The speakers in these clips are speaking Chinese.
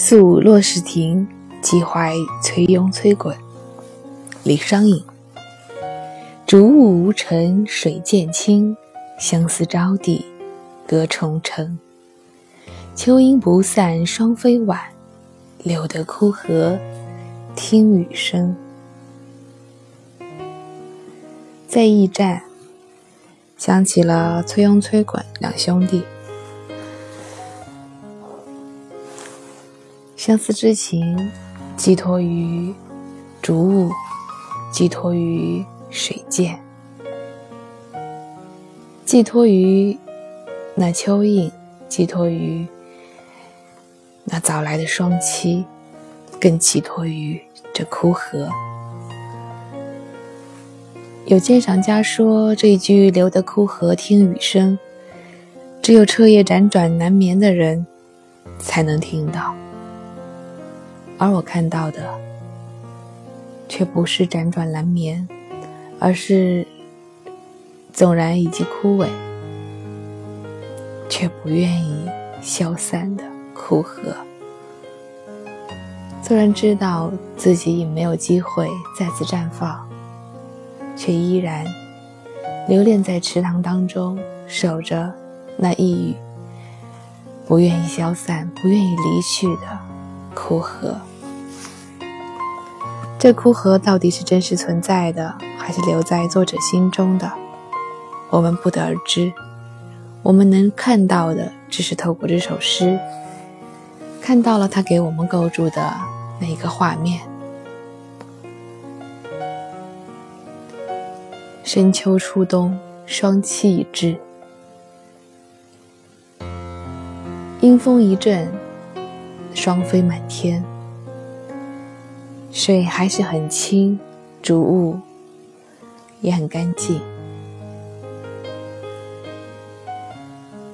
宿洛氏亭，寄怀崔庸崔衮。李商隐。竹雾无尘水渐清，相思招地隔重城。秋阴不散双飞晚，留得枯荷听雨声。在驿站，想起了崔庸、崔衮两兄弟。相思之情，寄托于竹雾，寄托于水涧，寄托于那蚯蚓，寄托于那早来的双栖，更寄托于这枯荷。有鉴赏家说，这一句“留得枯荷听雨声”，只有彻夜辗转难眠的人才能听到。而我看到的，却不是辗转难眠，而是纵然已经枯萎，却不愿意消散的枯荷。纵然知道自己已没有机会再次绽放，却依然留恋在池塘当中，守着那一缕不愿意消散、不愿意离去的枯荷。这枯荷到底是真实存在的，还是留在作者心中的？我们不得而知。我们能看到的，只是透过这首诗，看到了他给我们构筑的那一个画面。深秋初冬，霜期已至，阴风一阵，霜飞满天。水还是很清，竹雾也很干净。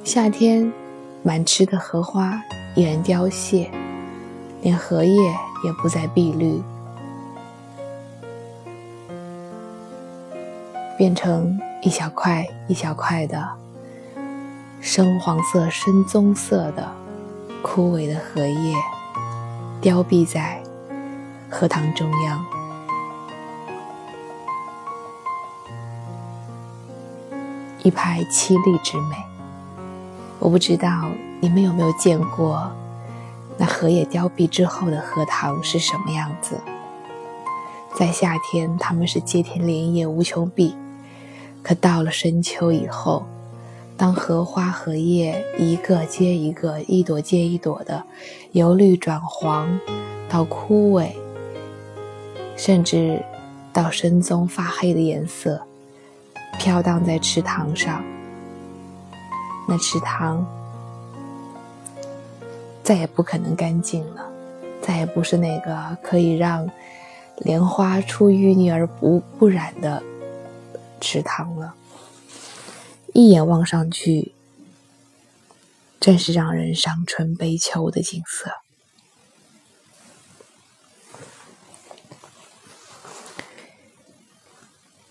夏天，满池的荷花已然凋谢，连荷叶也不再碧绿，变成一小块一小块的深黄色、深棕色的枯萎的荷叶，凋敝在。荷塘中央，一派凄厉之美。我不知道你们有没有见过那荷叶凋敝之后的荷塘是什么样子。在夏天，它们是接天莲叶无穷碧；可到了深秋以后，当荷花、荷叶一个接一个、一朵接一朵的由绿转黄到枯萎。甚至到深棕发黑的颜色，飘荡在池塘上。那池塘再也不可能干净了，再也不是那个可以让莲花出淤泥而不不染的池塘了。一眼望上去，真是让人伤春悲秋的景色。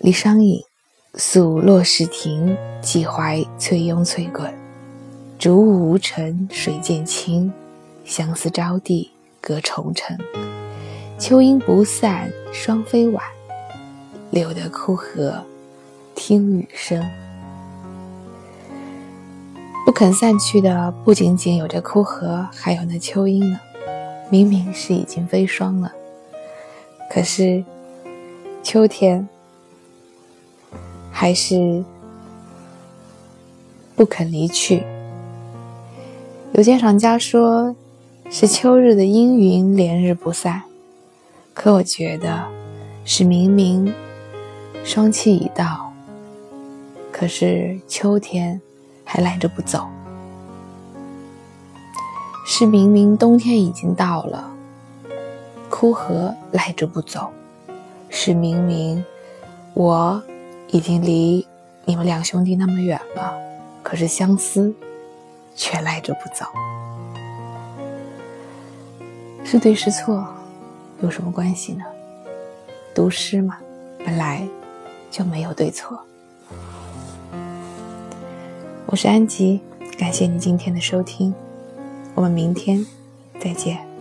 李商隐，宿洛氏亭，寄怀崔庸崔衮。竹雾无尘水渐清，相思招地隔重城。秋阴不散双飞晚，留得枯荷听雨声。不肯散去的不仅仅有这枯荷，还有那秋阴呢。明明是已经飞霜了，可是秋天。还是不肯离去。有鉴赏家说，是秋日的阴云连日不散。可我觉得，是明明霜气已到，可是秋天还赖着不走。是明明冬天已经到了，枯荷赖着不走。是明明我。已经离你们两兄弟那么远了，可是相思却赖着不走。是对是错，有什么关系呢？读诗嘛，本来就没有对错。我是安吉，感谢你今天的收听，我们明天再见。